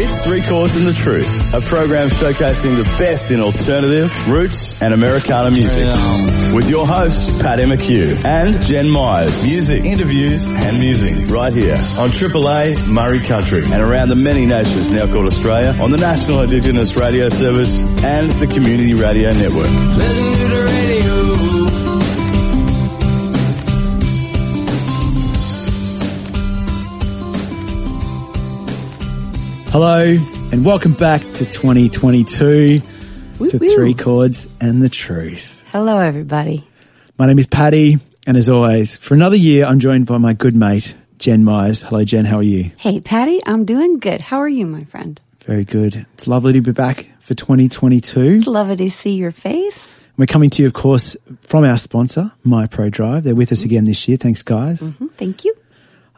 It's Three Chords and the Truth, a program showcasing the best in alternative, roots, and Americana music. With your hosts, Paddy McHugh and Jen Mize. Music, interviews, and musings right here on AAA Murray Country and around the many nations now called Australia on the National Indigenous Radio Service and the Community Radio Network. Hello and welcome back to 2022 to woo. Three Chords and the Truth. Hello, everybody. My name is Paddy and as always, for another year, I'm joined by my good mate, Jen Mize. Hello, Jen. How are you? Hey, Paddy, I'm doing good. How are you, my friend? Very good. It's lovely to be back for 2022. It's lovely to see your face. We're coming to you, of course, from our sponsor, My Pro Drive. They're with us again this year. Thanks, guys. Hmm, Thank you.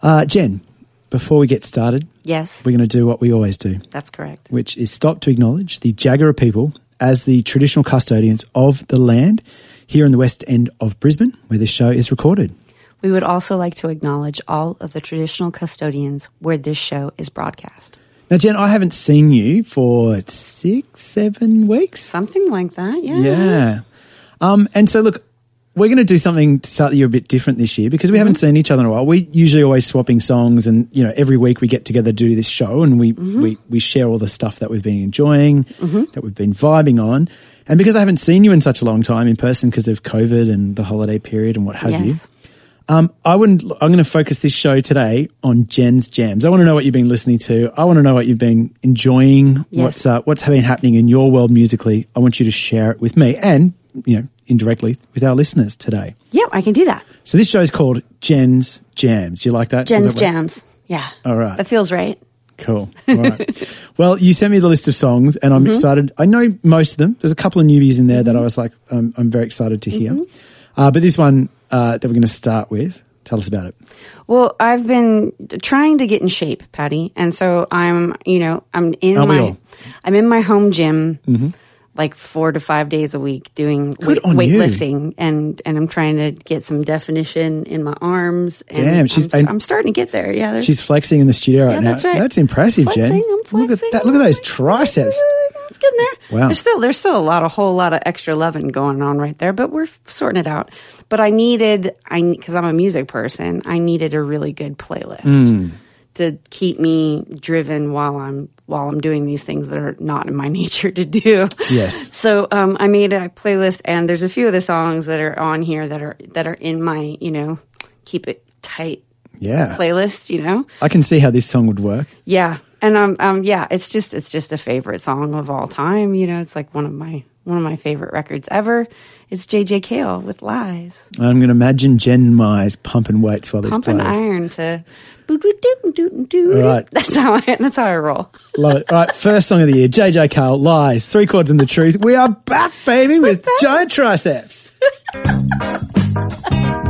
Uh, Jen, before we get started, Yes, we're going to do what we always do, that's correct. which is stop to acknowledge the Jagera people as the traditional custodians of the land here in the west end of Brisbane, where this show is recorded. We would also like to acknowledge all of the traditional custodians where this show is broadcast. Now, Jen, I haven't seen you for six, seven weeks. Something like that, yeah. Yeah. Um, and so, look, we're going to do something to start the year a bit different this year because we haven't seen each other in a while. We usually always swapping songs, and you know, every week we get together to do this show, and we we we share all the stuff that we've been enjoying, that we've been vibing on. And because I haven't seen you in such a long time in person because of COVID and the holiday period and what have you, um, I wouldn't. I'm going to focus this show today on Jen's jams. I want to know what you've been listening to. I want to know what you've been enjoying. Yes. What's uh, what's been happening in your world musically. I want you to share it with me and you know indirectly with our listeners today. Yep, I can do that. So this show is called Jen's Jams. You like that? Jen's that? Jams. Yeah. All right. That feels right. Cool. All right. well, you sent me the list of songs, and Mm-hmm. I'm excited. I know most of them. There's a couple of newbies in there that I was like, um, I'm very excited to hear. Mm-hmm. Uh, but this one uh, that we're going to start with, tell us about it. Well, I've been trying to get in shape, Paddy, and so I'm, you know, I'm in Aren't my. I'm in my home gym, like four to five days a week, doing weight, weightlifting, and and I'm trying to get some definition in my arms. And Damn, she's- I'm, and- I'm starting to get there. Yeah, She's flexing in the studio right yeah, now. that's right. That's impressive, flexing, Jen. I'm flexing. Look at that. Look at those triceps. It's getting there. Wow. There's still there's still a lot, a whole lot of extra loving going on right there, but we're sorting it out. But I needed, I because I'm a music person, I needed a really good playlist Hmm. To keep me driven while I'm while I'm doing these things that are not in my nature to do. Yes. So um, I made a playlist, and there's a few of the songs that are on here that are that are in my you know keep it tight Yeah. playlist. You know. I can see how this song would work. Yeah, and um, um, yeah, it's just it's just a favorite song of all time. You know, it's like one of my one of my favorite records ever. It's J.J. Cale with Lies, I'm going to imagine Jen Mize pumping weights while this pumping plays. iron to. Right. That's how I that's how I roll. Love it. All right, first song of the year, JJ Cale, Lies, Three Chords and the Truth. We are back, baby, with giant triceps.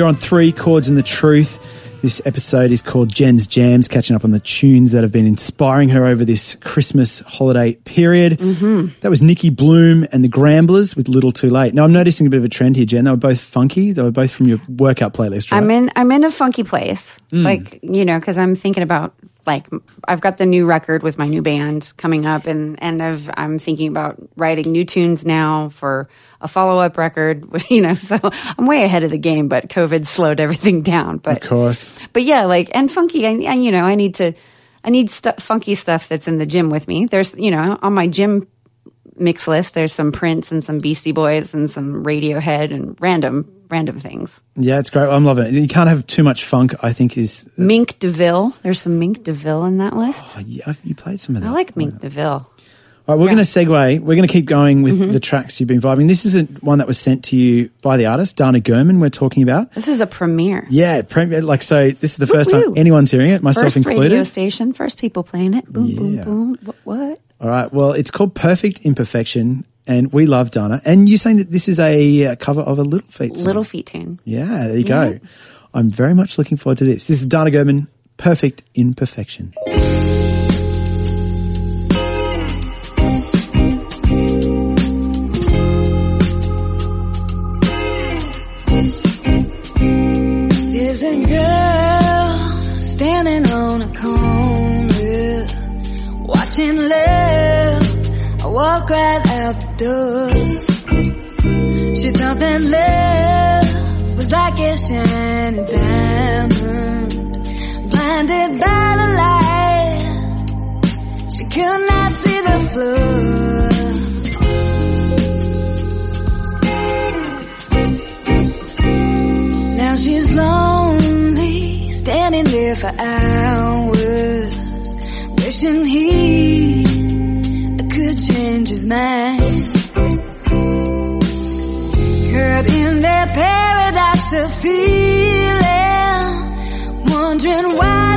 You're on three chords and the truth. This episode is called Jen's Jams, catching up on the tunes that have been inspiring her over this Christmas holiday period. Mm-hmm. That was Nicki Bluhm and the Gramblers with Little Too Late. Now I'm noticing a bit of a trend here, Jen. They were both funky. They were both from your workout playlist, right? I'm in I'm in a funky place. Like, you know, cuz I'm thinking about like I've got the new record with my new band coming up and and I've I'm thinking about writing new tunes now for a follow-up record, you know, so I'm way ahead of the game, but COVID slowed everything down. But of course. but yeah, like and funky, and, and you know, I need to, I need funky stuff that's in the gym with me. There's, you know, on my gym mix list, there's some Prince and some Beastie Boys and some Radiohead and random, random things. Yeah, it's great. I'm loving it. You can't have too much funk, I think, is. Mink DeVille, there's some Mink DeVille in that list. Oh, yeah, you played some of that. I like Mink DeVille. All right, we're Yeah. going to segue. We're going to keep going with mm-hmm. the tracks you've been vibing. This is a, one that was sent to you by the artist, Dana Gurman, we're talking about. This is a premiere. Yeah, premier, like, so this is the first Woo-woo. time anyone's hearing it, myself First radio included. station, first people playing it. Boom, boom, boom. What? what? All right, well, it's called Perfect Imperfection, and we love Dana. And you're saying that this is a uh, cover of a Little Feat song. Little Feat tune. Yeah, there you go. I'm very much looking forward to this. This is Dana Gurman, Perfect Imperfection. There's a girl standing on a corner, watching love. I out the door. She thought that love was like a shiny diamond, blinded by the light. She could not see the floor. Now she's lonely, standing there for hours, wishing he mind. Caught in their paradise of feeling, wondering why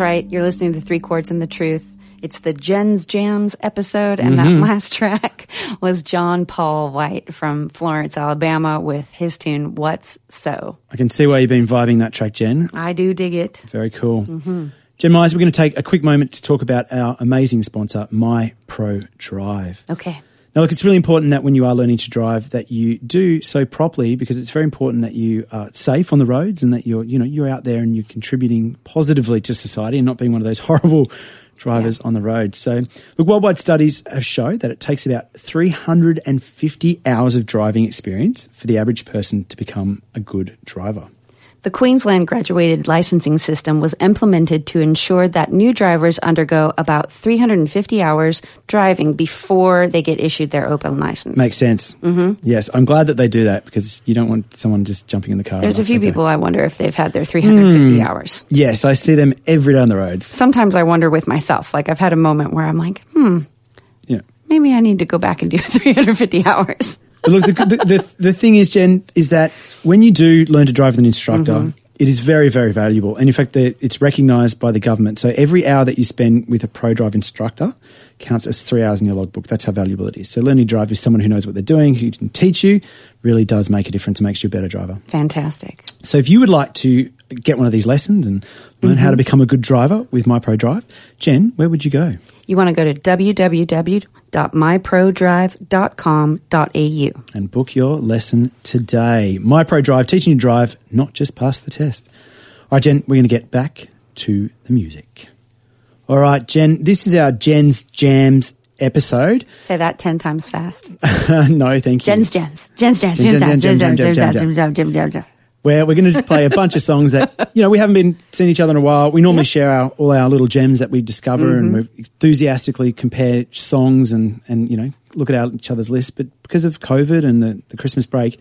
That's right. You're listening to Three Chords and the Truth. It's the Jen's Jams episode, and that mm-hmm. last track was John Paul White from Florence, Alabama, with his tune "What's So." I can see why you've been vibing that track, Jen. I do dig it. Very cool. Mm-hmm. Jen Mize, we're going to take a quick moment to talk about our amazing sponsor, My Pro Drive. Okay. Now, look, it's really important that when you are learning to drive, that you do so properly because it's very important that you are safe on the roads and that you're, you know, you're out there and you're contributing positively to society and not being one of those horrible drivers on the road. So, look, worldwide studies have shown that it takes about 350 hours of driving experience for the average person to become a good driver. The Queensland graduated licensing system was implemented to ensure that new drivers undergo about 350 hours driving before they get issued their open license. Makes sense. Mm-hmm. Yes, I'm glad that they do that because you don't want someone just jumping in the car. There's a few go. people I wonder if they've had their 350 Hmm. hours. Yes, I see them every day on the roads. Sometimes I wonder with myself. Like I've had a moment where I'm like, hmm, Yeah. maybe I need to go back and do 350 hours. But look, the, the, the, the thing is, Jen, is that when you do learn to drive with an instructor, mm-hmm. it is very, very valuable. And in fact, the, it's recognized by the government. So every hour that you spend with a pro drive instructor counts as three hours in your logbook. That's how valuable it is. So learning to drive with someone who knows what they're doing, who can teach you, really does make a difference and makes you a better driver. Fantastic. So if you would like to get one of these lessons and learn how to become a good driver with MyPro Drive, Jen, where would you go? You want to go to www.myprodrive.com.au. and book your lesson today. My Pro Drive, teaching you to drive, not just pass the test. All right, Jen, we're going to get back to the music. All right, Jen, this is our Jen's Jams episode. Say that 10 times fast. no, thank you. Jen's Jams. Jen's Jams. Jen's Jen's Jams, Jams. Jen's Jam, Jams. Jam, Jen's Jam, Jams. Jen's Jams. Jen's Jams. Jen's Jams. Where we're going to just play a bunch of songs that, you know, we haven't been seeing each other in a while. We normally share our, all our little gems that we discover and mm-hmm. we enthusiastically compare songs and, and, you know, look at our, each other's lists. But because of COVID and the, the Christmas break,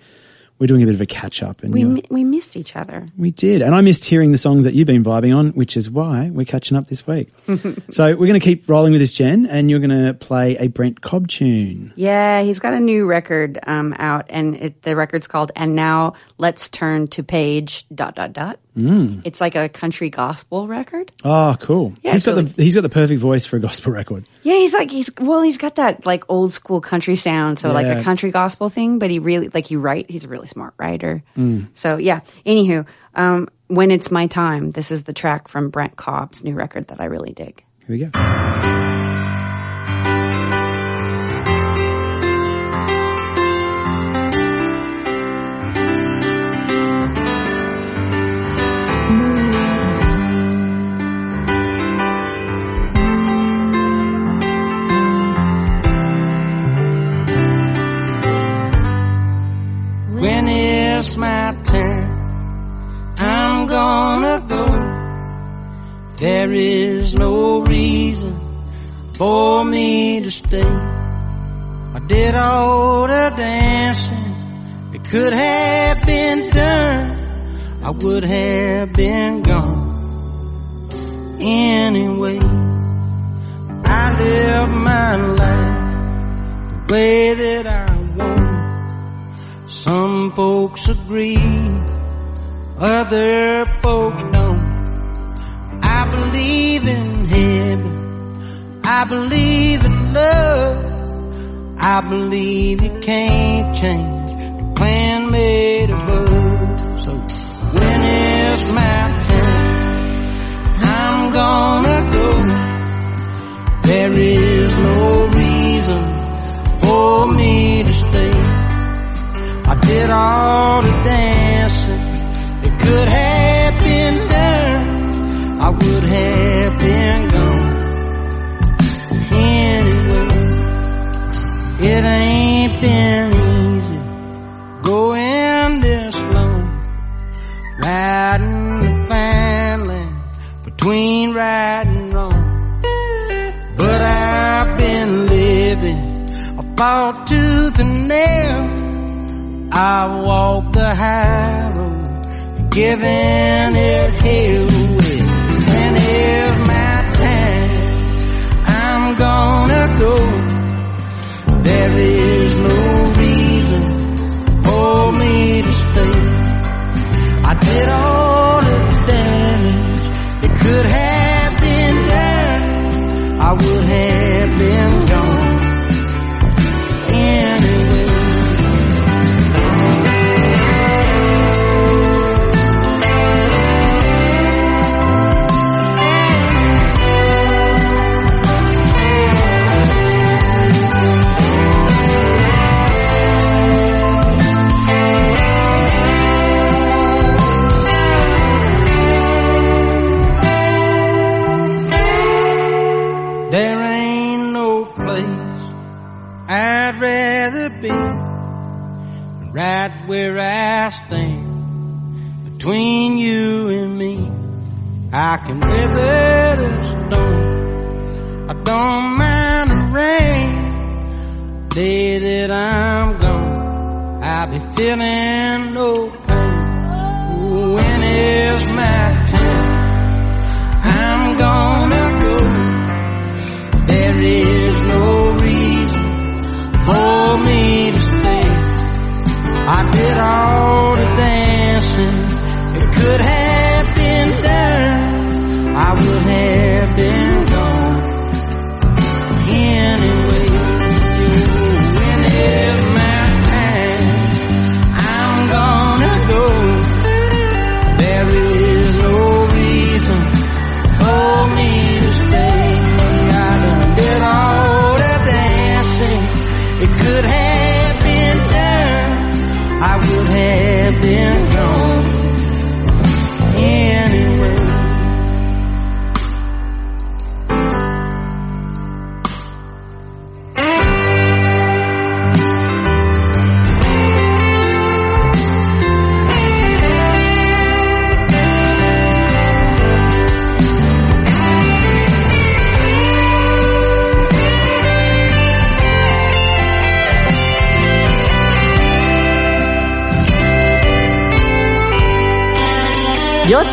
we're doing a bit of a catch up. And We, mi- we missed each other. We did. And I missed hearing the songs that you've been vibing on, which is why we're catching up this week. so we're going to keep rolling with this, Jen, and you're going to play a Brent Cobb tune. Yeah, he's got a new record um, out, and it, the record's called "And Now Let's Turn to Page." Dot dot dot. Mm. It's like a country gospel record. Oh, cool. Yeah, he's got really- the he's got the perfect voice for a gospel record. Yeah, he's like he's well, he's got that like old school country sound, so like a country gospel thing. But he really like he write. He's a really smart writer. Mm. So yeah. Anywho, um, when it's my time, this is the track from Brent Cobb's new record that I really dig. Here we go. It's my turn, I'm gonna go. There is no reason for me to stay. I did all the dancing that could have been done. I would have been gone anyway. I live my life the way that I want. Some folks agree, other folks don't. I believe in heaven. I believe in love. I believe you can't change the plan made above. So when it's my turn, I'm gonna go. There is no reason for me. I did all the dancing that could have been done. I would have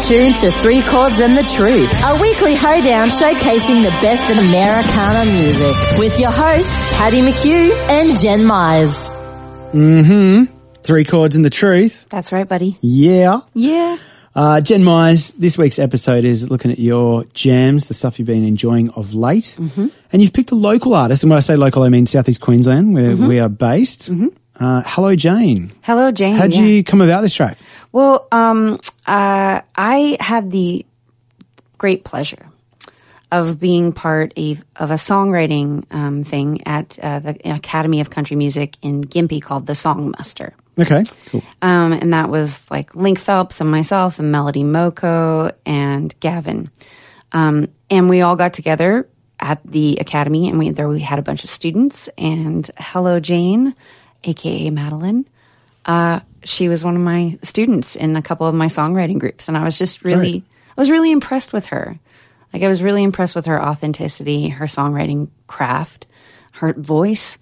tuned to Three Chords and the Truth, a weekly hoedown showcasing the best in Americana music with your hosts, Paddy McHugh and Jen Mize. Mm-hmm. Three chords and the truth. That's right, buddy. Yeah. Yeah. Uh, Jen Mize, this week's episode is looking at your jams, the stuff you've been enjoying of late. Mm-hmm. And you've picked a local artist. And when I say local, I mean Southeast Queensland, where we are based. Uh, Hello, Jane. Hello, Jane. How'd Yeah. you come about this track? Well, um, uh, I had the great pleasure of being part of, of a songwriting um, thing at uh, the Academy of Country Music in Gympie called the Songmaster. Okay, cool. Um, and that was like Link Phelps and myself and Melody Moko and Gavin. Um, and we all got together at the academy and we there we had a bunch of students and Hello Jane, aka Madeline. Uh, she was one of my students in a couple of my songwriting groups and I was just really Right. I was really impressed with her. Like I was really impressed with her authenticity, her songwriting craft, her voice.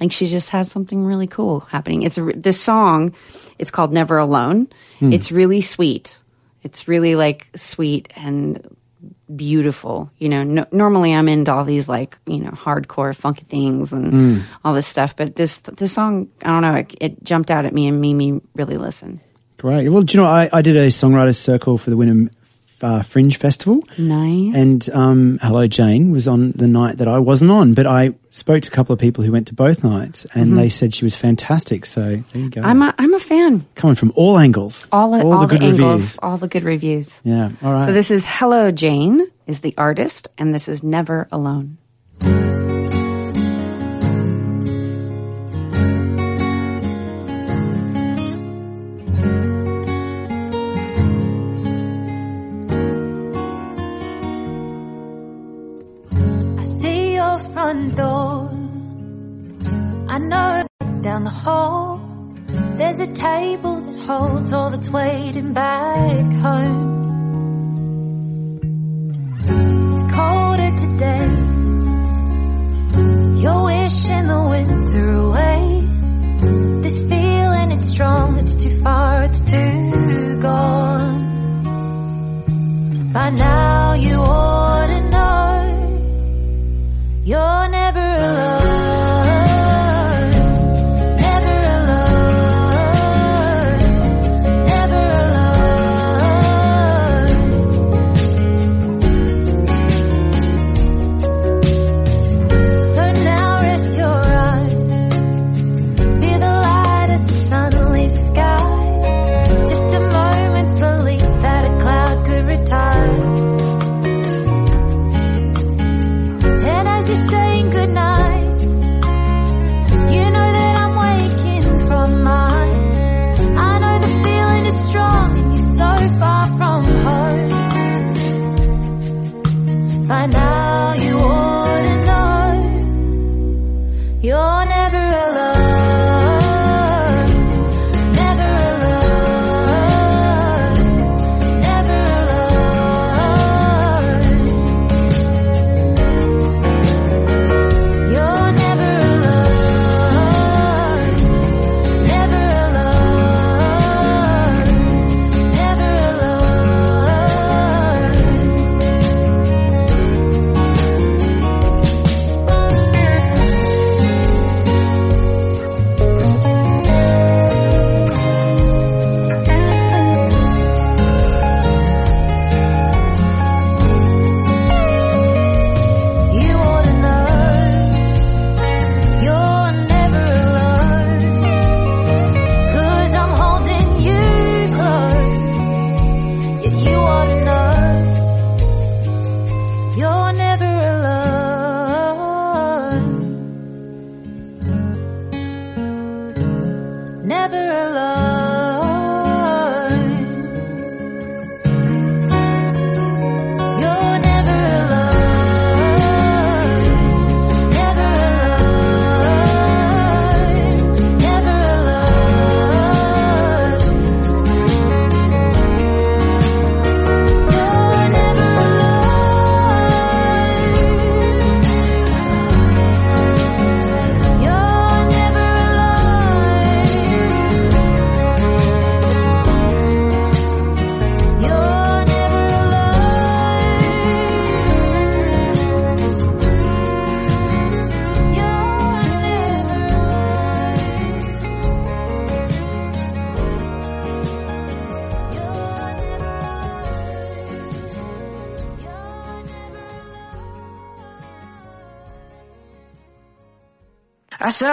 Like she just has something really cool happening. It's a, this song. It's called "Never Alone." Hmm. It's really sweet. It's really like sweet and beautiful. You know, no, normally I'm into all these like you know hardcore funky things and mm. all this stuff, but this this song, I don't know, it, it jumped out at me and made me really listen. Great. Well, do you know, I, I did a songwriters circle for the Wynnum uh, Fringe Festival. Nice. And um, Hello Jane was on the night that I wasn't on, but I spoke to a couple of people who went to both nights, and they said she was fantastic. So there you go. Mm-hmm. I'm a, I'm a fan. coming from all angles, All, the all, the, good angles, reviews. all the good reviews. Yeah. All right. So this is Hello Jane is the artist, and this is Never Alone. Front door. I know down the hall. There's a table that holds all that's waiting back home. It's colder today. You're wishing the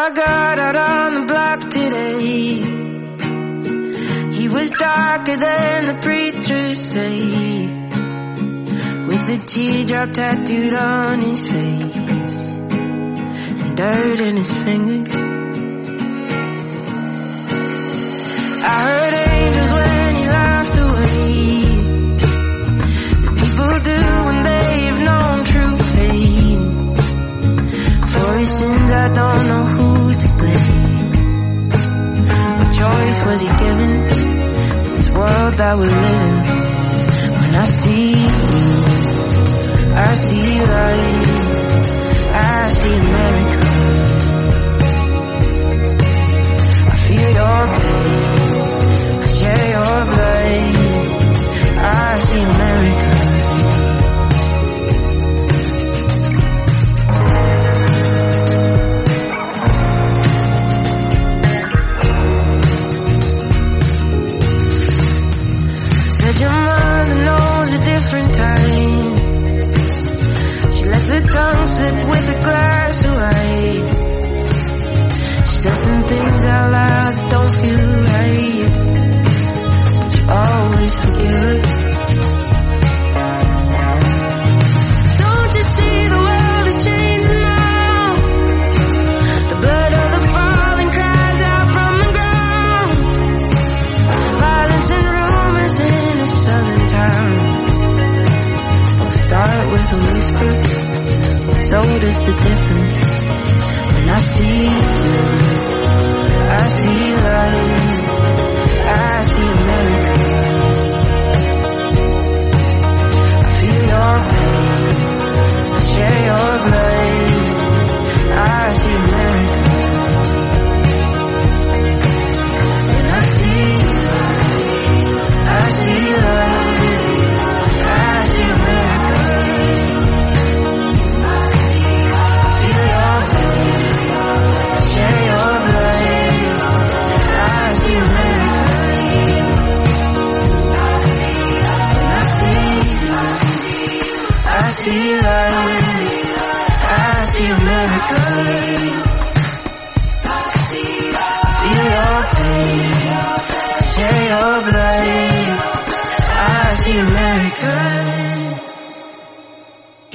I God out on the block today. He was darker than the preachers say. With a teardrop tattooed on his face. And dirt in his fingers. I heard world that we're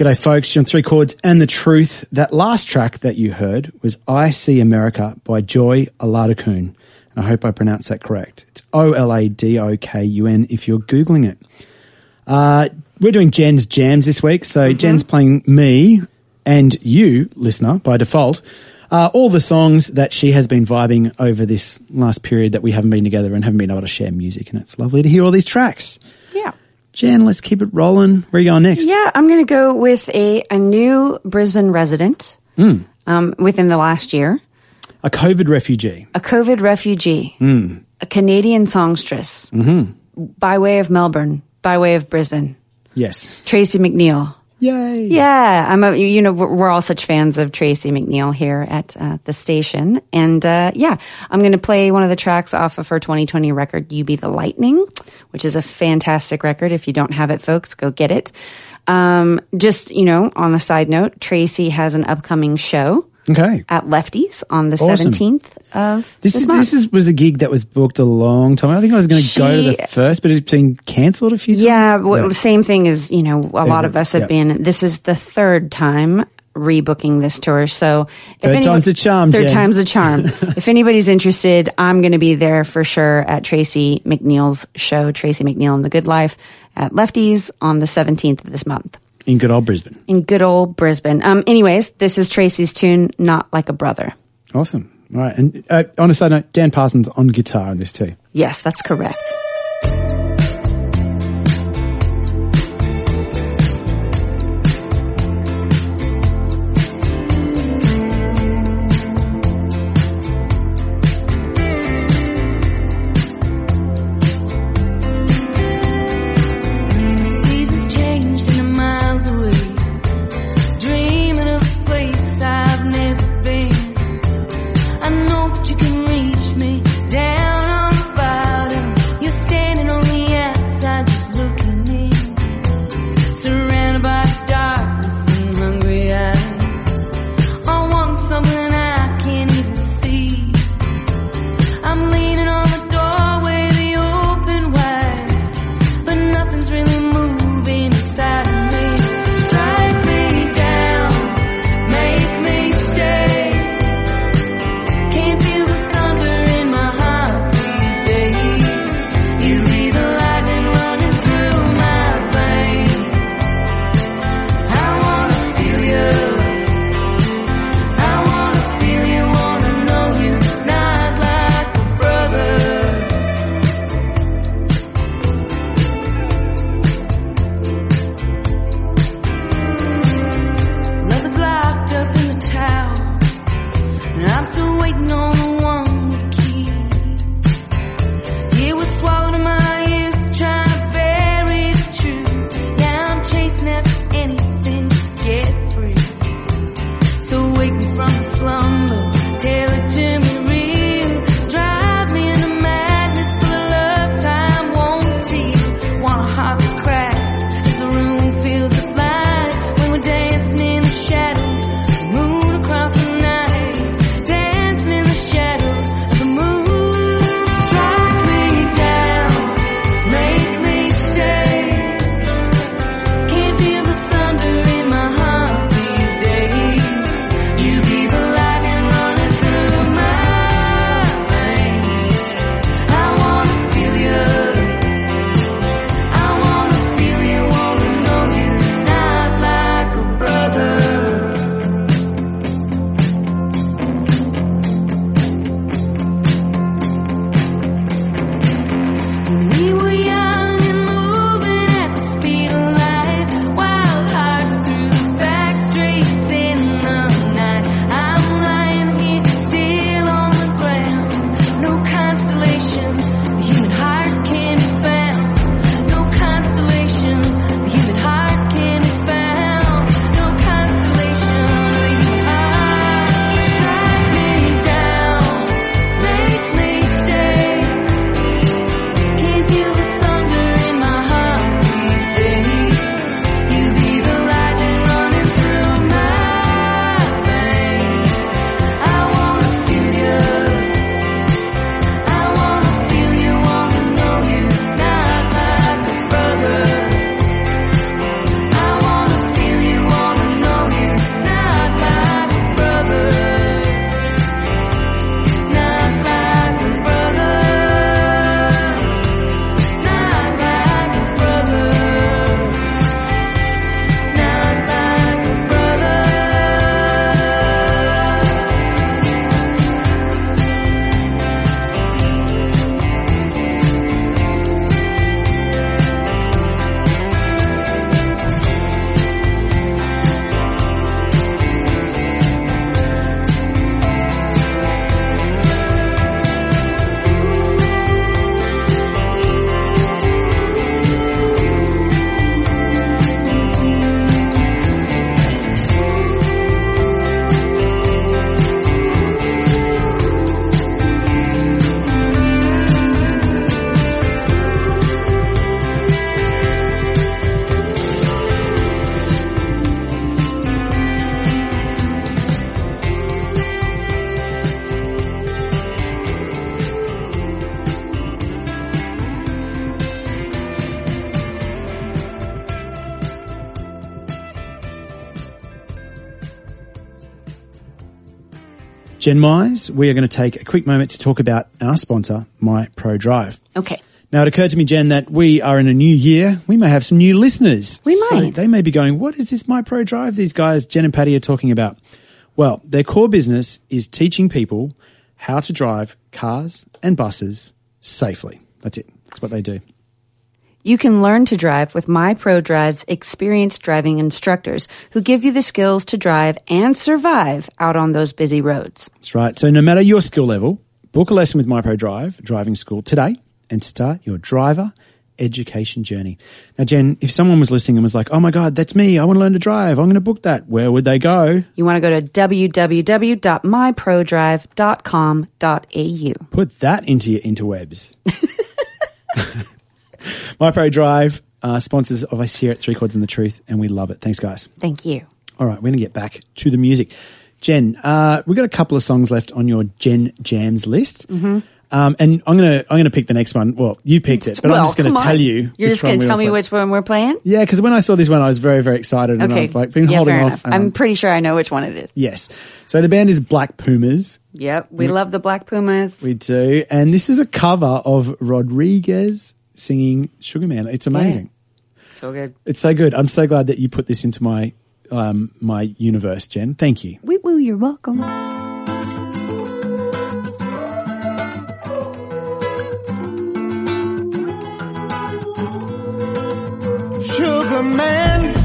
G'day, folks. You're on Three Chords and the Truth. That last track that you heard was I See America by Joy Oladokun. And I hope I pronounced that correct. It's O L A D O K U N if you're Googling it. Uh, we're doing Jen's Jams this week. So Jen's playing me and you, listener, by default, uh, all the songs that she has been vibing over this last period that we haven't been together and haven't been able to share music. And it's lovely to hear all these tracks. Jen, let's keep it rolling. Where are you going next? Yeah, I'm going to go with a, a new Brisbane resident hmm. um, within the last year, A COVID refugee. a COVID refugee, hmm. a Canadian songstress mm-hmm. by way of Melbourne, by way of Brisbane, Yes. Tracy McNeil. Yay. Yeah, I'm a, you know, we're, all such fans of Tracy McNeil here at uh, the station. And uh, yeah, I'm going to play one of the tracks off of her 2020 record, You Be the Lightning, which is a fantastic record. If you don't have it, folks, go get it. Um, just, you know, on a side note, Tracy has an upcoming show Okay. at Lefties on the Awesome. 17th of This, this, is, month. this is, was a gig that was booked a long time. I think I was going to go to the first, but it's been cancelled a few times. Yeah, well, the same thing as you know. A lot of us have yeah. been. This is the third time rebooking this tour. So if Third time's a charm, Third Jen. time's a charm. if anybody's interested, I'm going to be there for sure at Tracy McNeil's show, Tracy McNeil and the Good Life at Lefties on the 17th of this month in good old Brisbane. in good old Brisbane. Um, anyways, this is Tracy's tune, "Not Like a Brother." Awesome. All right. And uh, on a side note, Dan Parsons on guitar in this too. Yes, that's correct. Jen Mize, we are going to take a quick moment to talk about our sponsor, My Pro Drive. Okay. Now, it occurred to me, Jen, that we are in a new year. We may have some new listeners. We So might. they may be going, what is this My Pro Drive these guys, Jen and Paddy, are talking about? Well, their core business is teaching people how to drive cars and buses safely. That's it. That's what they do. You can learn to drive with My Pro Drive's experienced driving instructors who give you the skills to drive and survive out on those busy roads. That's right. So no matter your skill level, book a lesson with MyPro Drive driving school today and start your driver education journey. Now, Jen, if someone was listening and was like, oh my God, that's me. I want to learn to drive. I'm going to book that. Where would they go? You want to go to www.myprodrive.com.au. Put that into your interwebs. MyPro Drive uh, sponsors of us here at Three Chords and the Truth, and we love it. Thanks, guys. Thank you. All right, we're going to get back to the music. Jen, uh, we've got a couple of songs left on your Jen Jams list. Mm-hmm. Um, and I'm gonna I'm gonna pick the next one. Well, you picked it, but I'm just gonna tell you. You're just gonna tell me playing. which one we're playing? Yeah, because when I saw this one, I was very very excited, and Okay. I've like been yeah, holding off. I'm I'm- pretty sure I know which one it is. yes. So the band is Black Pumas. Yep. We love the Black Pumas. We do, and this is a cover of Rodriguez singing Sugar Man. It's amazing. so good. It's so good. I'm so glad that you put this into my um, my universe, Jen. Thank you. Wee woo, you're welcome. Sugar man,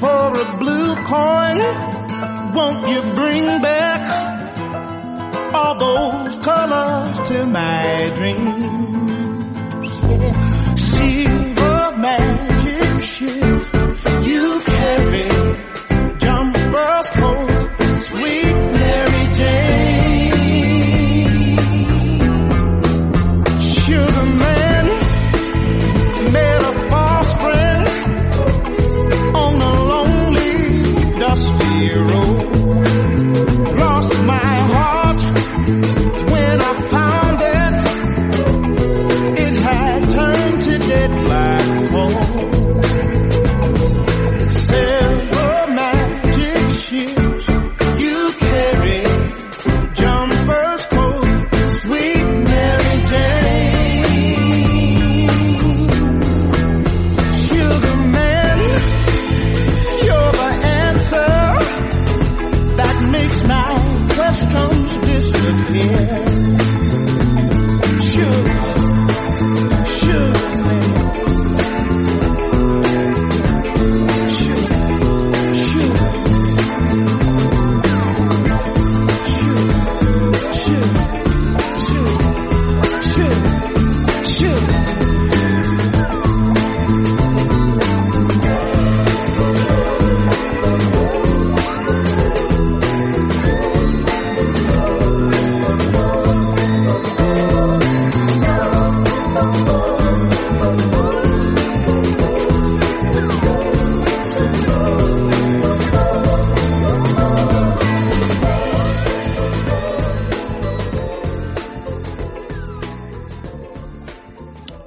For a blue coin, won't you bring back all those colors to my dreams? Silver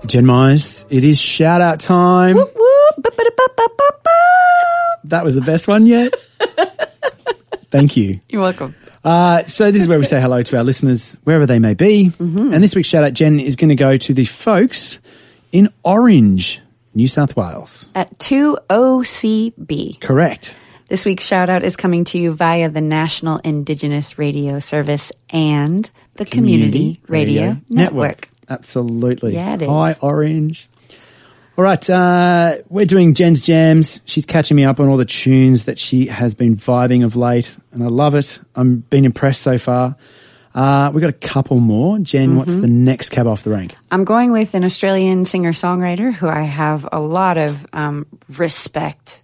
Jen Mize, it is shout out time. Whoop, ba-ba-da-ba-ba-ba-ba. That was the best one yet. Thank you. You're welcome. Uh, so this is where we say hello to our listeners, wherever they may be. Mm-hmm. And this week's shout out, Jen, is going to go to the folks in Orange, New South Wales. At 2OCB. Correct. This week's shout out is coming to you via the National Indigenous Radio Service and the Community, Radio, Network. Absolutely. Yeah, it is. Hi, Orange. All right, uh, we're doing Jen's Jams. She's catching me up on all the tunes that she has been vibing of late, and I love it. I'm been impressed so far. Uh, we've got a couple more. Jen, what's Mm-hmm. the next cab off the rank? I'm going with an Australian singer songwriter who I have a lot of um, respect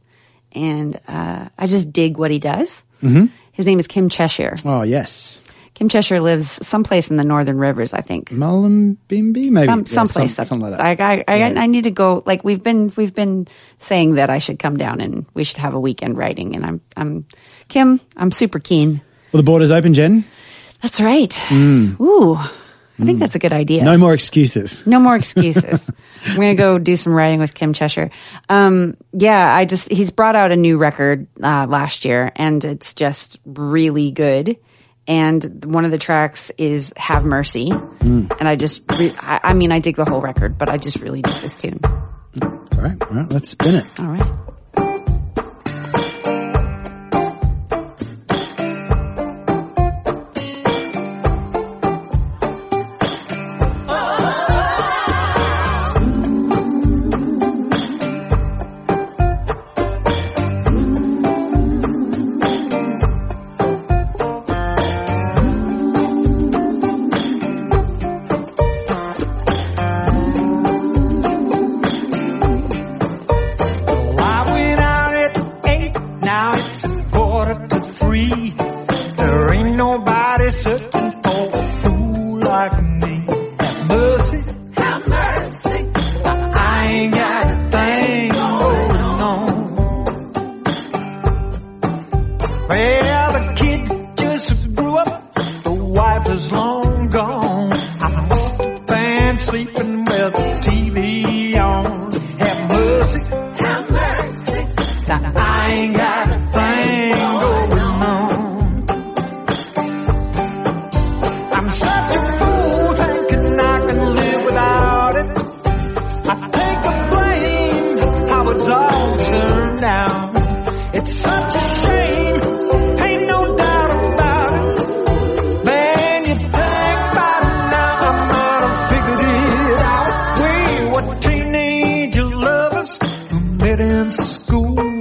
and uh, I just dig what he does. Mm-hmm. His name is Kim Cheshire. Oh, yes. Kim Cheshire lives someplace in the Northern Rivers, I think. Mullumbimby, maybe. Some Yeah, someplace some- something like that. I, I, I, I need to go. Like we've been we've been saying that I should come down and we should have a weekend writing. And I'm I'm Kim. I'm super keen. well, the border's open, Jen. That's right. Ooh, I think that's a good idea. Mm. No more excuses. No more excuses. I'm going to go do some writing with Kim Cheshire. Um, yeah, I just, he's brought out a new record uh, last year and it's just really good. And one of the tracks is Have Mercy. Hmm. And I just, re- I, I mean, I dig the whole record, but I just really dig this tune. All right, all right, let's spin it. All right. Met in school,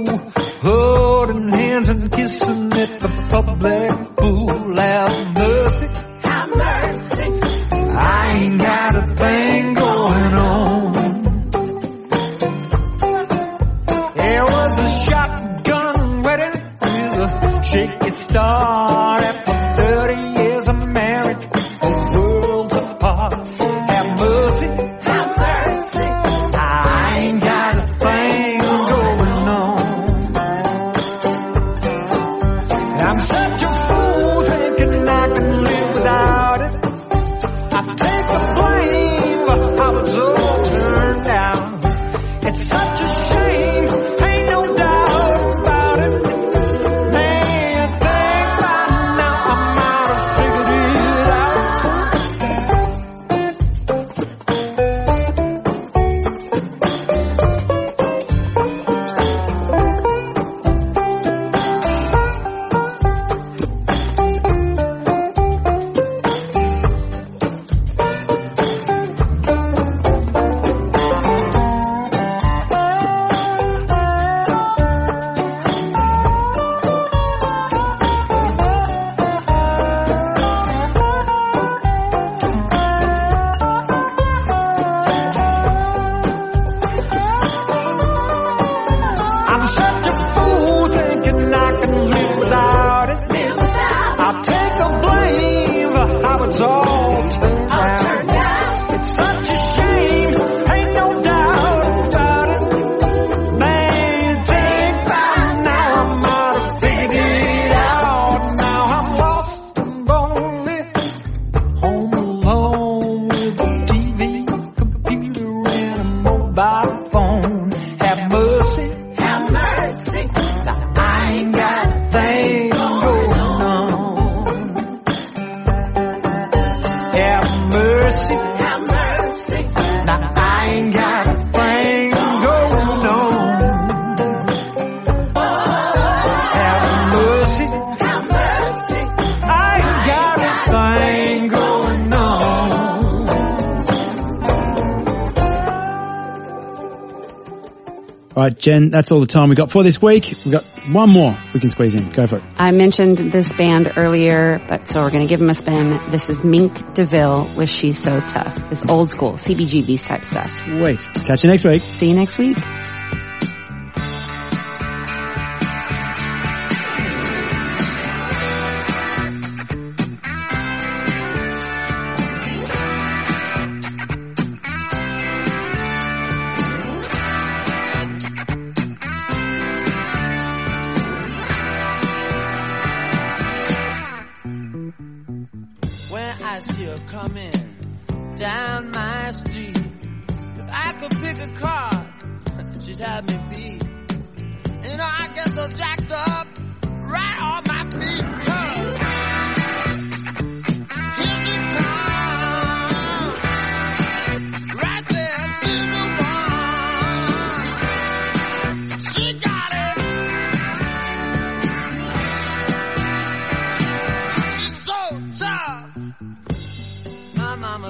Jen, that's all the time we got for this week. We've got one more we can squeeze in. Go for it. I mentioned this band earlier, but so we're going to give them a spin. This is Mink DeVille with She's So Tough. It's old school, CBGB's type stuff. Sweet. Catch you next week. See you next week.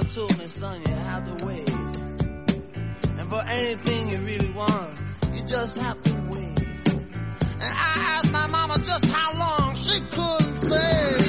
Told me, son, you have to wait. And for anything you really want, you just have to wait. And I asked my mama just how long, she couldn't say.